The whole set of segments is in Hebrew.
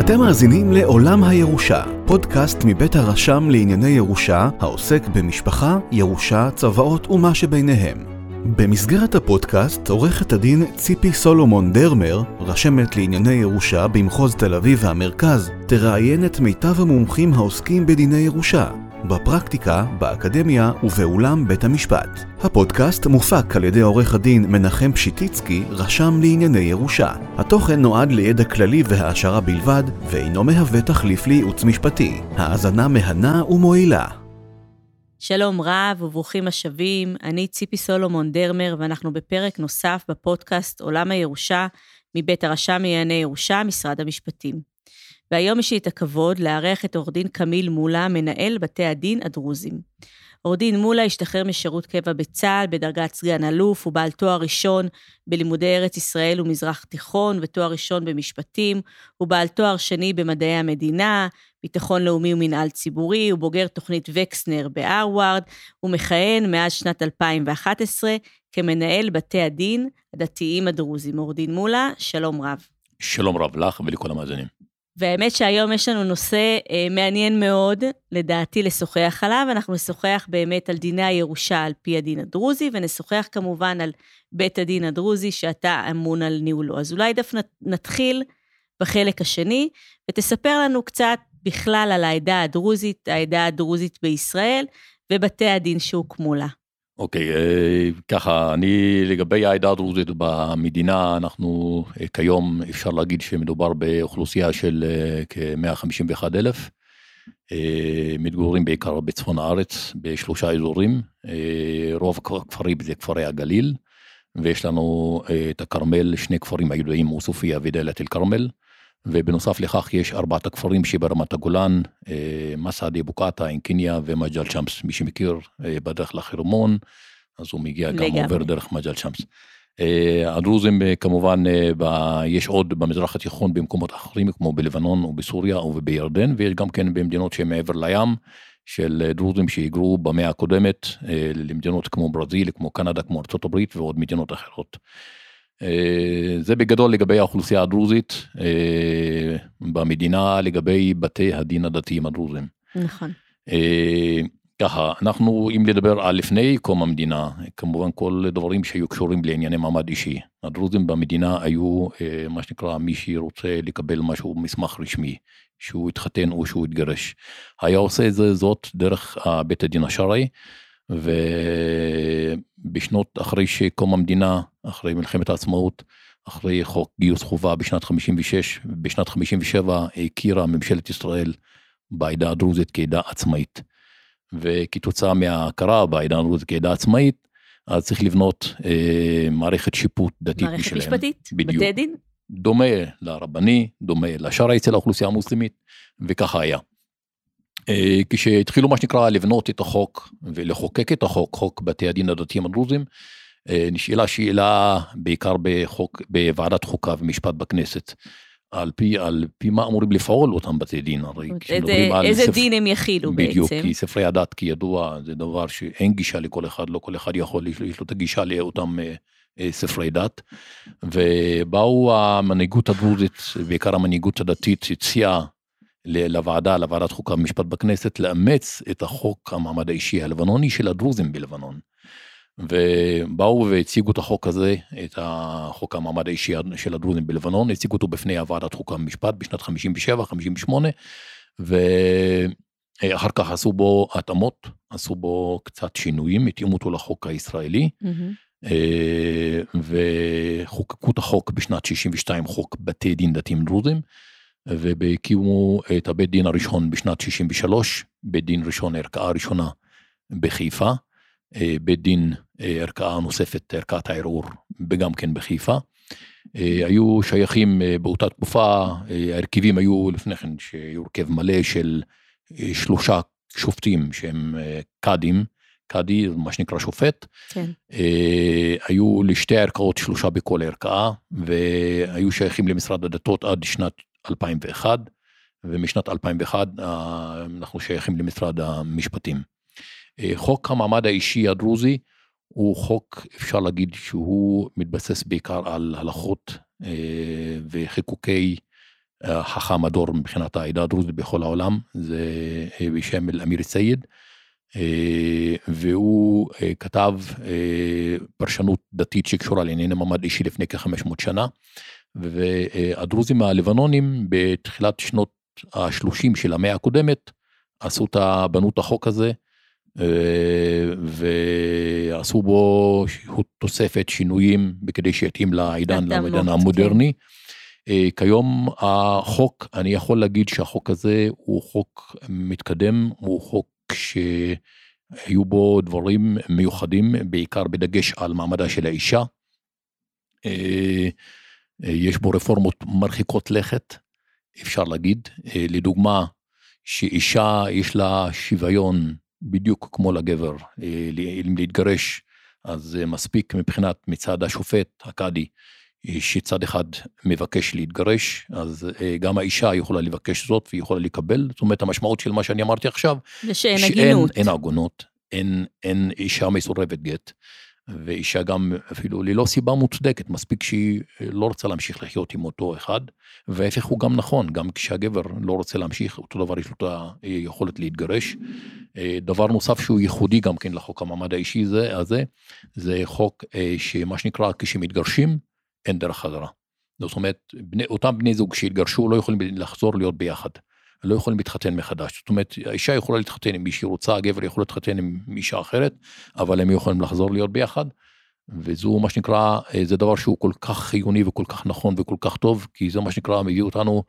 אתם מאזינים לעולם הירושה, פודקאסט מבית הרשם לענייני ירושה, העוסק במשפחה, ירושה, צוואות ומה שביניהם. במסגרת הפודקאסט, עורכת הדין ציפי סולומון דרמר, רשמת לענייני ירושה במחוז תל אביב והמרכז, תראיין את מיטב המומחים העוסקים בדיני ירושה, בפרקטיקה, באקדמיה ובאולם בית המשפט. הפודקאסט מופק על ידי עורך הדין מנחם פשיטיצקי, רשם לענייני ירושה. התוכן נועד לידע כללי והעשרה בלבד, ואינו מהווה תחליף לייעוץ משפטי. האזנה מהנה ומועילה. שלום רב וברוכים השבים, אני ציפי סולומון דרמר, ואנחנו בפרק נוסף בפודקאסט עולם הירושה מבית הרשם לענייני ירושה, משרד המשפטים. והיום יש לי את הכבוד לארח את עורך דין קמיל מולה, מנהל בתי הדין הדרוזים. עורך דין מולה השתחרר משירות קבע בצה"ל בדרגת סגן אלוף, הוא בעל תואר ראשון בלימודי ארץ ישראל ומזרח תיכון ותואר ראשון במשפטים, הוא בעל תואר שני במדעי המדינה, ביטחון לאומי ומנהל ציבורי, הוא בוגר תוכנית וקסנר בהרווארד, הוא מכהן מאז שנת 2011 כמנהל בתי הדין הדתיים הדרוזים. עורך דין מולה, שלום רב. שלום רב לך ולכל המאזינים. והאמת שהיום יש לנו נושא אה, מעניין מאוד, לדעתי, לשוחח עליו. אנחנו נשוחח באמת על דיני הירושה על פי הדין הדרוזי, ונשוחח כמובן על בית הדין הדרוזי שאתה אמון על ניהולו. אז אולי דווקא נתחיל בחלק השני, ותספר לנו קצת בכלל על העדה הדרוזית, העדה הדרוזית בישראל, ובתי הדין שהוקמו לה. אוקיי, okay, ככה, אני לגבי העדה הדרוזית במדינה, אנחנו אה, כיום אפשר להגיד שמדובר באוכלוסייה של אה, כ-151 אלף. אה, מתגוררים בעיקר בצפון הארץ, בשלושה אזורים. רוב הכפרים זה כפרי הגליל, ויש לנו את הכרמל, שני כפרים הידועים, עוספיא ודאלית אל כרמל. ובנוסף לכך יש ארבעת הכפרים שברמת הגולן, אה, מסעדי, בוקעתה, אינקיניה ומג'ל שמס. מי שמכיר אה, בדרך לחרמון, אז הוא מגיע גם עובר דרך מג'ל שמס. אה, הדרוזים כמובן, יש עוד במזרח התיכון במקומות אחרים כמו בלבנון ובסוריה ובירדן, ויש גם כן במדינות שהן מעבר לים, של דרוזים שהיגרו במאה הקודמת למדינות כמו ברזיל, כמו קנדה, כמו ארה"ב ועוד מדינות אחרות. אה, זה בגדול לגבי האוכלוסייה הדרוזית אה, במדינה, לגבי בתי הדין הדתיים הדרוזים. נכון. אה, ככה, אנחנו, אם לדבר על לפני קום המדינה, כמובן כל דברים שהיו קשורים לענייני מעמד אישי. הדרוזים במדינה היו, מה שנקרא, מי שרוצה לקבל משהו, מסמך רשמי, שהוא התחתן או שהוא התגרש. היה עושה את זה, זאת דרך בית הדין השרעי, ובשנות אחרי שקום המדינה, אחרי מלחמת העצמאות, אחרי חוק גיוס חובה בשנת 56, בשנת 57 הכירה ממשלת ישראל בעדה הדרוזית כעדה עצמאית. וכתוצאה מההכרה בעדה הדרוזית כעדה עצמאית, אז צריך לבנות אה, מערכת שיפוט דתית מערכת משלהם. מערכת משפטית? בדיוק. בתי דין? דומה לרבני, דומה לשרעי אצל האוכלוסייה המוסלמית, וככה היה. אה, כשהתחילו מה שנקרא לבנות את החוק ולחוקק את החוק, חוק בתי הדין הדתיים הדרוזים, אה, נשאלה שאלה בעיקר בחוק, בוועדת חוקה ומשפט בכנסת. על פי, על פי מה אמורים לפעול אותם בתי דין, הרי כשמדברים על... איזה ספר, דין הם יכילו בדיוק, בעצם. בדיוק, כי ספרי הדת כידוע זה דבר שאין גישה לכל אחד, לא כל אחד יכול, יש לו את הגישה לאותם אה, אה, ספרי דת. ובאו המנהיגות הדרוזית, בעיקר המנהיגות הדתית, הציעה לוועדה, לוועדת חוקה ומשפט בכנסת, לאמץ את החוק המעמד האישי הלבנוני של הדרוזים בלבנון. ובאו והציגו את החוק הזה, את החוק המעמד האישי של הדרוזים בלבנון, הציגו אותו בפני הוועדת חוקה ומשפט בשנת 57-58, ואחר כך עשו בו התאמות, עשו בו קצת שינויים, התאימו אותו לחוק הישראלי, mm-hmm. וחוקקו את החוק בשנת 62, חוק בתי דין דתיים דרוזים. והקימו את הבית דין הראשון בשנת 63, בית דין ראשון, ערכאה ראשונה בחיפה, אה, בית דין אה, ערכאה נוספת, ערכאת הערעור, וגם כן בחיפה. אה, היו שייכים באותה תקופה, ההרכבים היו לפני כן, שהיו הרכב מלא של שלושה שופטים שהם קאדים, קאדי, מה שנקרא שופט. כן. היו לשתי ערכאות שלושה בכל ערכאה, והיו שייכים למשרד הדתות עד שנת 2001, ומשנת 2001 אנחנו שייכים למשרד המשפטים. אה, חוק המעמד האישי הדרוזי הוא חוק, אפשר להגיד שהוא מתבסס בעיקר על הלכות אה, וחיקוקי אה, חכם הדור מבחינת העדה הדרוזית בכל העולם, זה אה, בשם אל-אמיר סייד, והוא כתב פרשנות דתית שקשורה לענייני מעמד אישי לפני כ-500 שנה, והדרוזים הלבנונים בתחילת שנות ה-30 של המאה הקודמת, עשו את, בנו את החוק הזה, ועשו בו תוספת שינויים כדי שיתאים לעידן, לעידן המודרני. כן. כיום החוק, אני יכול להגיד שהחוק הזה הוא חוק מתקדם, הוא חוק שהיו בו דברים מיוחדים, בעיקר בדגש על מעמדה של האישה. יש בו רפורמות מרחיקות לכת, אפשר להגיד. לדוגמה, שאישה יש לה שוויון בדיוק כמו לגבר, אה, אם להתגרש, אז מספיק מבחינת מצד השופט, הקאדי, אה, שצד אחד מבקש להתגרש, אז אה, גם האישה יכולה לבקש זאת והיא יכולה לקבל, זאת אומרת המשמעות של מה שאני אמרתי עכשיו, זה שאין הגינות. אין עגונות, אין, אין אישה מסורבת גט, ואישה גם אפילו ללא סיבה מוצדקת, מספיק שהיא לא רוצה להמשיך לחיות עם אותו אחד, וההפך הוא גם נכון, גם כשהגבר לא רוצה להמשיך, אותו דבר יש לו את היכולת להתגרש. אה, דבר נוסף שהוא ייחודי גם כן לחוק המעמד האישי זה, הזה, זה חוק אה, שמה שנקרא כשמתגרשים אין דרך חזרה. זאת אומרת, בני, אותם בני זוג שהתגרשו לא יכולים לחזור להיות ביחד. לא יכולים להתחתן מחדש. זאת אומרת, האישה יכולה להתחתן עם מי שהיא רוצה, הגבר יכול להתחתן עם אישה אחרת, אבל הם יכולים לחזור להיות ביחד. וזו מה שנקרא, אה, זה דבר שהוא כל כך חיוני וכל כך נכון וכל כך טוב, כי זה מה שנקרא מביא אותנו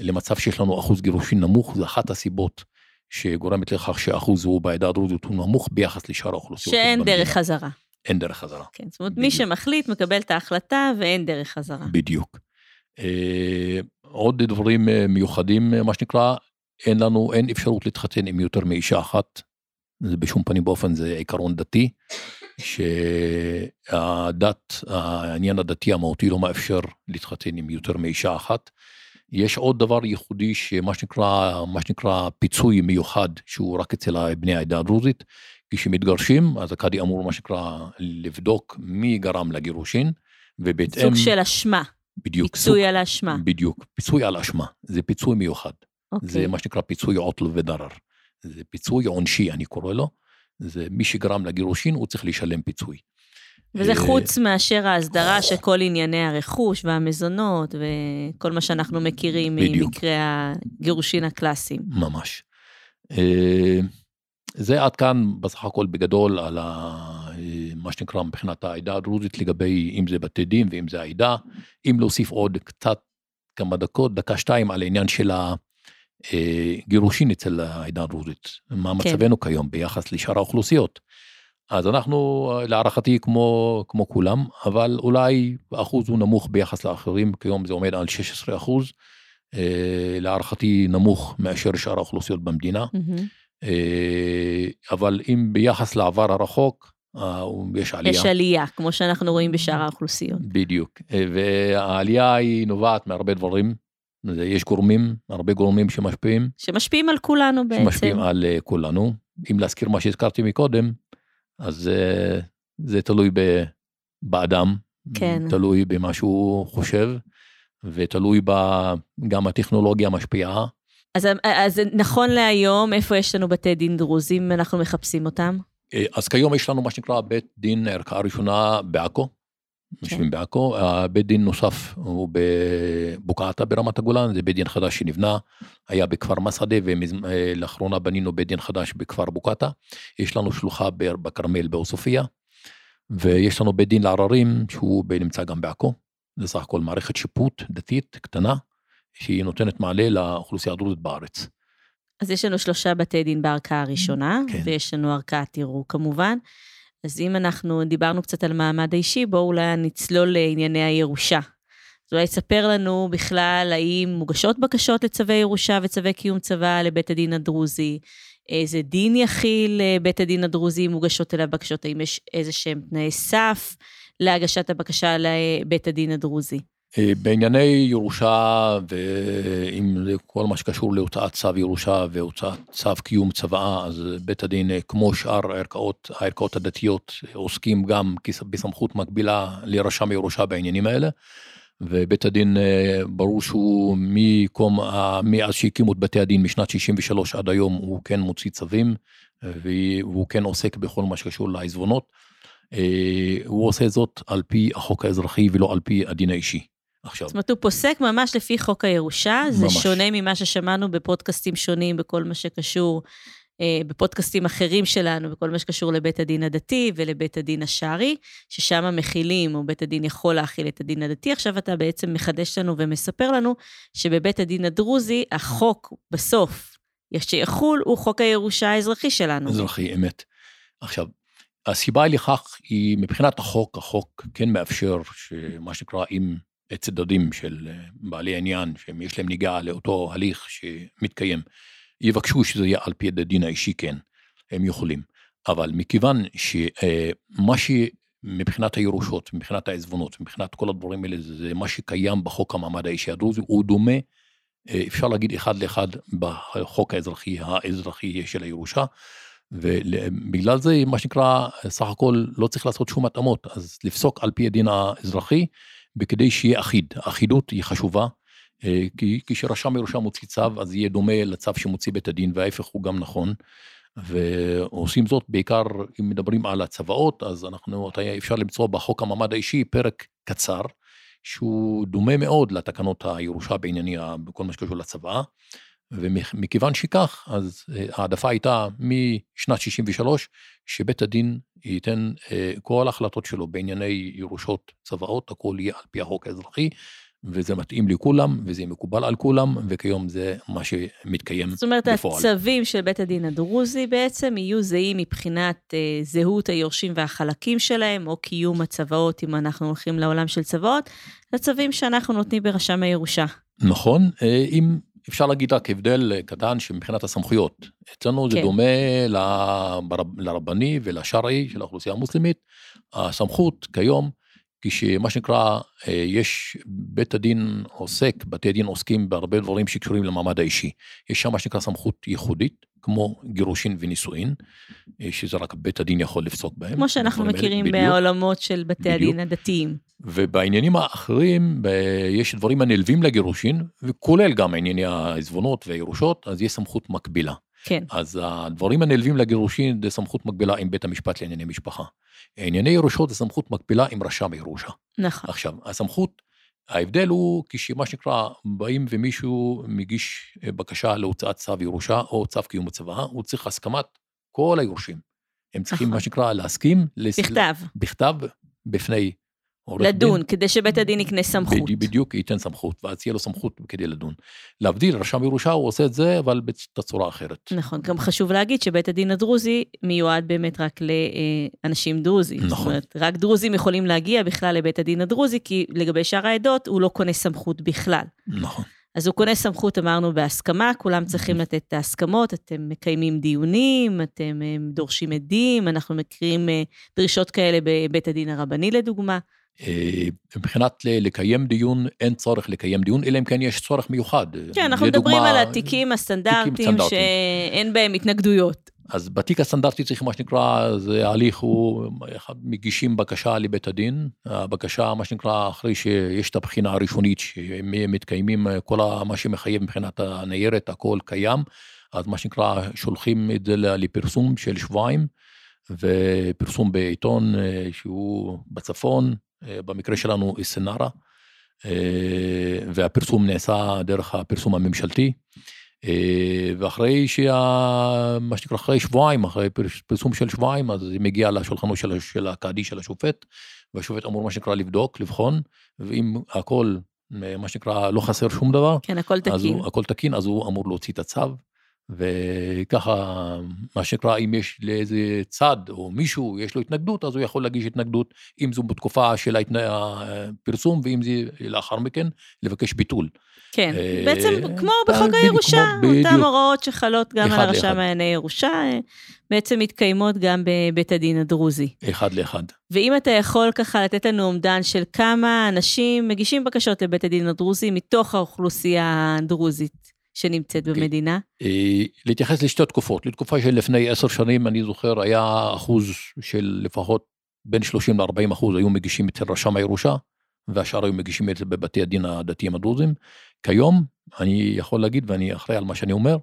למצב שיש לנו אחוז גירושין נמוך, זה אחת הסיבות שגורמת לכך שהאחוז הוא בעדה הדרוזית הוא נמוך ביחס לשאר האוכלוסיות. שאין. דרך חזרה. אין דרך חזרה. כן, זאת אומרת, בדיוק. מי שמחליט מקבל את ההחלטה ואין דרך חזרה. בדיוק. עוד דברים אה, מיוחדים, אה, מה שנקרא, אין לנו, אין אפשרות להתחתן עם יותר מאישה אחת. זה בשום פנים באופן זה עיקרון דתי, שהדת, העניין הדתי המהותי לא מאפשר להתחתן עם יותר מאישה אחת. יש עוד דבר ייחודי שמה שנקרא, מה שנקרא פיצוי מיוחד שהוא רק אצל בני העדה הדרוזית. כשמתגרשים אז הקאדי אמור מה שנקרא לבדוק מי גרם לגירושין ובהתאם... סוג של אשמה. בדיוק. פיצוי סוג, על אשמה. בדיוק, פיצוי על אשמה, זה פיצוי מיוחד. אוקיי. זה מה שנקרא פיצוי עוטל ודרר. זה פיצוי עונשי אני קורא לו, זה מי שגרם לגירושין הוא צריך לשלם פיצוי. וזה אה, חוץ מאשר ההסדרה של כל ענייני הרכוש והמזונות וכל מה שאנחנו מכירים ממקרי הגירושין הקלאסיים. ממש. אה, זה עד כאן בסך הכל בגדול על ה... מה שנקרא מבחינת העדה הדרוזית לגבי אם זה בתי דין ואם זה העדה. אם להוסיף עוד קצת כמה דקות, דקה שתיים על העניין של הגירושין אצל העדה הדרוזית. מה כן. מצבנו כיום ביחס לשאר האוכלוסיות. אז אנחנו להערכתי כמו, כמו כולם, אבל אולי האחוז הוא נמוך ביחס לאחרים, כיום זה עומד על 16 אחוז, אה, להערכתי נמוך מאשר שאר האוכלוסיות במדינה, mm-hmm. אבל אם ביחס לעבר הרחוק, אה, יש עלייה. יש עלייה, כמו שאנחנו רואים בשאר האוכלוסיות. בדיוק, והעלייה היא נובעת מהרבה דברים, יש גורמים, הרבה גורמים שמשפיעים. שמשפיעים על כולנו בעצם. שמשפיעים על כולנו. אם להזכיר מה שהזכרתי מקודם, אז זה, זה תלוי ב, באדם, כן. תלוי במה שהוא חושב, ותלוי ב, גם הטכנולוגיה משפיעה. אז, אז נכון להיום, איפה יש לנו בתי דין דרוזים, אנחנו מחפשים אותם? אה, אז כיום יש לנו מה שנקרא בית דין ערכאה ראשונה בעכו, יושבים כן. בעכו, בית דין נוסף הוא בבוקעתה ברמת הגולן, זה בית דין חדש שנבנה, היה בכפר מסעדה ולאחרונה בנינו בית דין חדש בכפר בוקעתה, יש לנו שלוחה בכרמל בעוספיא, ויש לנו בית דין לעררים שהוא נמצא גם בעכו, זה סך הכל מערכת שיפוט דתית קטנה, שהיא נותנת מעלה לאוכלוסייה הדרוזית בארץ. אז יש לנו שלושה בתי דין בערכאה הראשונה, כן. ויש לנו ערכאת ערעור כמובן. אז אם אנחנו דיברנו קצת על מעמד האישי, בואו אולי נצלול לענייני הירושה. אז אולי תספר לנו בכלל האם מוגשות בקשות לצווי ירושה וצווי קיום צוואה לבית הדין הדרוזי, איזה דין יכיל בית הדין הדרוזי אם מוגשות אליו בקשות, האם יש איזה שהם תנאי סף להגשת הבקשה לבית הדין הדרוזי? אה, בענייני ירושה ועם כל מה שקשור להוצאת צו ירושה והוצאת צו קיום צוואה, אז בית הדין, אה, כמו שאר הערכאות, הערכאות הדתיות, עוסקים גם בסמכות מקבילה לרשם ירושה בעניינים האלה. ובית הדין, אה, ברור שהוא מקום, מאז שהקימו את בתי הדין משנת 63 עד היום, הוא כן מוציא צווים, והוא כן עוסק בכל מה שקשור לעזבונות. הוא עושה זאת על פי החוק האזרחי ולא על פי הדין האישי. עכשיו. זאת אומרת, הוא פוסק ממש לפי חוק הירושה, ממש. זה שונה ממה ששמענו בפודקאסטים שונים, בכל מה שקשור, אה, בפודקאסטים אחרים שלנו, בכל מה שקשור לבית הדין הדתי ולבית הדין השרעי, ששם מכילים, או בית הדין יכול להכיל את הדין הדתי. עכשיו אתה בעצם מחדש לנו ומספר לנו שבבית הדין הדרוזי, החוק בסוף, שיחול, הוא חוק הירושה האזרחי שלנו. אזרחי, אמת. עכשיו, הסיבה לכך היא מבחינת החוק, החוק כן מאפשר שמה שנקרא, אם צדדים של אה, בעלי עניין, שיש להם ניגעה לאותו הליך שמתקיים, יבקשו שזה יהיה על פי הדין האישי, כן, הם יכולים. אבל מכיוון שמה שמבחינת הירושות, מבחינת העזבונות, מבחינת כל הדברים האלה, זה מה שקיים בחוק המעמד האישי הדרוזי, הוא דומה, אה, אפשר להגיד אחד לאחד בחוק האזרחי, האזרחי של הירושה. ובגלל זה, מה שנקרא, סך הכל לא צריך לעשות שום התאמות, אז לפסוק על פי הדין האזרחי, וכדי שיהיה אחיד. האחידות היא חשובה, אה, כי כשרשם ירושה מוציא צו, אז יהיה דומה לצו שמוציא בית הדין, וההפך הוא גם נכון. ועושים זאת בעיקר אם מדברים על הצוואות, אז אנחנו, אפשר למצוא בחוק המעמד האישי פרק קצר, שהוא דומה מאוד לתקנות הירושה בענייני, בכל מה שקשור לצוואה. ומכיוון שכך, אז אה, העדפה הייתה משנת 63, שבית הדין ייתן אה, כל ההחלטות שלו בענייני ירושות, צוואות, הכל יהיה על פי החוק האזרחי, וזה מתאים לכולם, וזה מקובל על כולם, וכיום זה מה שמתקיים בפועל. זאת אומרת, בפועל. הצווים של בית הדין הדרוזי בעצם יהיו זהים מבחינת אה, זהות היורשים והחלקים שלהם, או קיום הצוואות, אם אנחנו הולכים לעולם של צוואות, לצווים שאנחנו נותנים ברשם הירושה. נכון, אה, אם אפשר להגיד רק הבדל קטן שמבחינת הסמכויות. אצלנו כן. זה דומה לרבני ולשרעי של האוכלוסייה המוסלמית. הסמכות כיום, כשמה שנקרא, אה, יש, בית הדין עוסק, בתי הדין עוסקים בהרבה דברים שקשורים למעמד האישי. יש שם מה שנקרא סמכות ייחודית, כמו גירושין ונישואין, אה, שזה רק בית הדין יכול לפסוק בהם. כמו שאנחנו מכירים בעולמות של בתי בדיוק. הדין הדתיים. ובעניינים האחרים, יש דברים הנלווים לגירושין, וכולל גם ענייני העזבונות והירושות, אז יש סמכות מקבילה. כן. אז הדברים הנלווים לגירושין זה סמכות מקבילה עם בית המשפט לענייני משפחה. ענייני ירושות זה סמכות מקבילה עם רשם הירושה. נכון. עכשיו, הסמכות, ההבדל הוא כשמה שנקרא, באים ומישהו מגיש בקשה להוצאת צו ירושה או צו קיום הצוואה, הוא צריך הסכמת כל היורשים. הם צריכים, נכון. מה שנקרא, להסכים. בכתב. בכתב, בפני לדון, דין, כדי שבית הדין יקנה סמכות. בדיוק, ייתן סמכות, ואז תהיה לו סמכות כדי לדון. להבדיל, רשם ירושה הוא עושה את זה, אבל בצורה אחרת. נכון, גם חשוב להגיד שבית הדין הדרוזי מיועד באמת רק לאנשים דרוזים. נכון. זאת אומרת, רק דרוזים יכולים להגיע בכלל לבית הדין הדרוזי, כי לגבי שאר העדות הוא לא קונה סמכות בכלל. נכון. אז הוא קונה סמכות, אמרנו, בהסכמה, כולם צריכים לתת את ההסכמות, אתם מקיימים דיונים, אתם אה, דורשים עדים, אנחנו מכירים אה, דרישות כאלה בבית הדין הרבני לדוגמה. אה, מבחינת לקיים דיון, אין צורך לקיים דיון, אלא אם כן יש צורך מיוחד. כן, אנחנו לדוגמה, מדברים על התיקים הסטנדרטיים שאין בהם התנגדויות. אז בתיק הסטנדרטי צריך מה שנקרא, זה הליך, הוא מגישים בקשה לבית הדין, הבקשה מה שנקרא אחרי שיש את הבחינה הראשונית שמתקיימים כל מה שמחייב מבחינת הניירת, הכל קיים, אז מה שנקרא שולחים את זה לפרסום של שבועיים, ופרסום בעיתון אה, שהוא בצפון, במקרה שלנו סנארה, אה, והפרסום נעשה דרך הפרסום הממשלתי. אה, ואחרי שה... מה שנקרא, אחרי שבועיים, אחרי פרסום של שבועיים, אז זה מגיע לשולחנו של, של הקאדי, של השופט, והשופט אמור, מה שנקרא, לבדוק, לבחון, ואם הכל, מה שנקרא, לא חסר שום דבר, כן, הכל תקין. אז הוא, הכל תקין, אז הוא אמור להוציא את הצו, וככה, מה שנקרא, אם יש לאיזה צד או מישהו, יש לו התנגדות, אז הוא יכול להגיש התנגדות, אם זו בתקופה של הפרסום, ואם זה לאחר מכן, לבקש ביטול. כן, אה, בעצם כמו בחוק הירושה, אותן הוראות שחלות גם על הרשם לענייני ירושה, אה, בעצם מתקיימות גם בבית הדין הדרוזי. אחד לאחד. ואם אתה יכול ככה לתת לנו אומדן של כמה אנשים מגישים בקשות לבית הדין הדרוזי מתוך האוכלוסייה הדרוזית. שנמצאת אוקיי. במדינה? אה, להתייחס לשתי תקופות. לתקופה של לפני עשר שנים, אני זוכר, היה אחוז של לפחות בין 30 ל-40 אחוז היו מגישים אצל רשם הירושה, והשאר היו מגישים את זה בבתי הדין הדתיים הדרוזים. כיום, אני יכול להגיד, ואני אחראי על מה שאני אומר,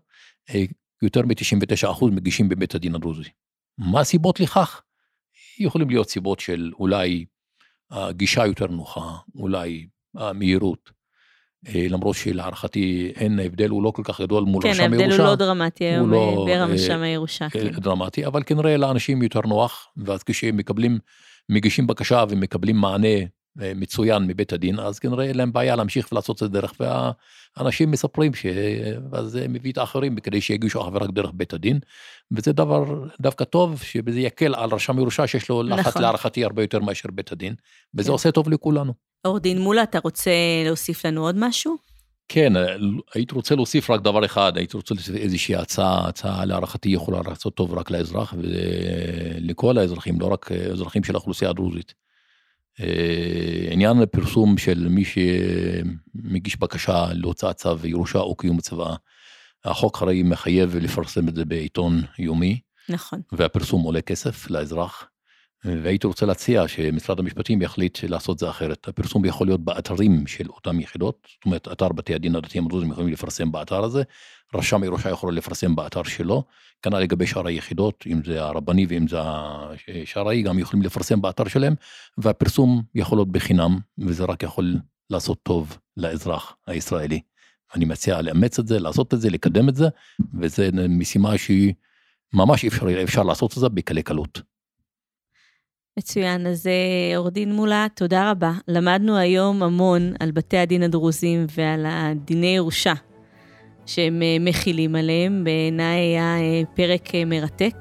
אה, יותר מ-99 אחוז מגישים בבית הדין הדרוזי. מה הסיבות לכך? יכולים להיות סיבות של אולי הגישה יותר נוחה, אולי המהירות, למרות שלהערכתי אין הבדל, הוא לא כל כך גדול מול כן, רשם הירושה. כן, ההבדל הוא לא דרמטי היום לא, ברשם אה, הירושה. כן. דרמטי, אבל כנראה לאנשים יותר נוח, ואז כשהם מקבלים, מגישים בקשה ומקבלים מענה מצוין מבית הדין, אז כנראה אין להם בעיה להמשיך ולעשות את זה דרך, והאנשים מספרים שזה מביא את האחרים כדי שיגישו אך ורק דרך בית הדין, וזה דבר דווקא טוב, שזה יקל על רשם ירושה שיש לו לחץ נכון. להערכתי הרבה יותר מאשר בית הדין, וזה כן. עושה טוב לכולנו. עורך דין מולה, אתה רוצה להוסיף לנו עוד משהו? כן, הייתי רוצה להוסיף רק דבר אחד, הייתי רוצה להוסיף איזושהי הצעה, הצעה להערכתי יכולה לעשות טוב רק לאזרח ולכל האזרחים, לא רק אזרחים של האוכלוסייה הדרוזית. אה, עניין הפרסום של מי שמגיש בקשה להוצאת צו ירושה או קיום צבא, החוק הרי מחייב לפרסם את זה בעיתון יומי. נכון. והפרסום עולה כסף לאזרח. והייתי רוצה להציע שמשרד המשפטים יחליט לעשות זה אחרת. הפרסום יכול להיות באתרים של אותם יחידות, זאת אומרת, אתר בתי הדין הדתיים הדרוזיים יכולים לפרסם באתר הזה, רשם ירושה יכול לפרסם באתר שלו, כנ"ל לגבי שאר היחידות, אם זה הרבני ואם זה השרעי, גם יכולים לפרסם באתר שלהם, והפרסום יכול להיות בחינם, וזה רק יכול לעשות טוב לאזרח הישראלי. אני מציע לאמץ את זה, לעשות את זה, לקדם את זה, וזו משימה שהיא ממש אפשר, אפשר לעשות את זה בקלי קלות. מצוין, אז אה, עורך דין מולה, תודה רבה. למדנו היום המון על בתי הדין הדרוזים ועל הדיני ירושה שהם אה, מכילים עליהם. בעיניי היה אה, פרק מרתק.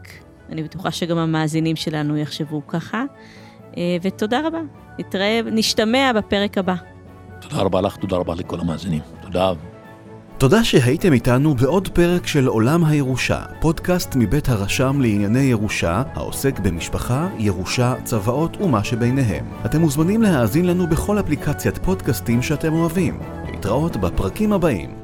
אני בטוחה שגם המאזינים שלנו יחשבו ככה. ותודה רבה. נתראה, נשתמע בפרק הבא. תודה רבה לך, תודה רבה לכל המאזינים. תודה. תודה שהייתם איתנו בעוד פרק של עולם הירושה, פודקאסט מבית הרשם לענייני ירושה, העוסק במשפחה, ירושה, צוואות ומה שביניהם. אתם מוזמנים להאזין לנו בכל אפליקציית פודקאסטים שאתם אוהבים. להתראות בפרקים הבאים.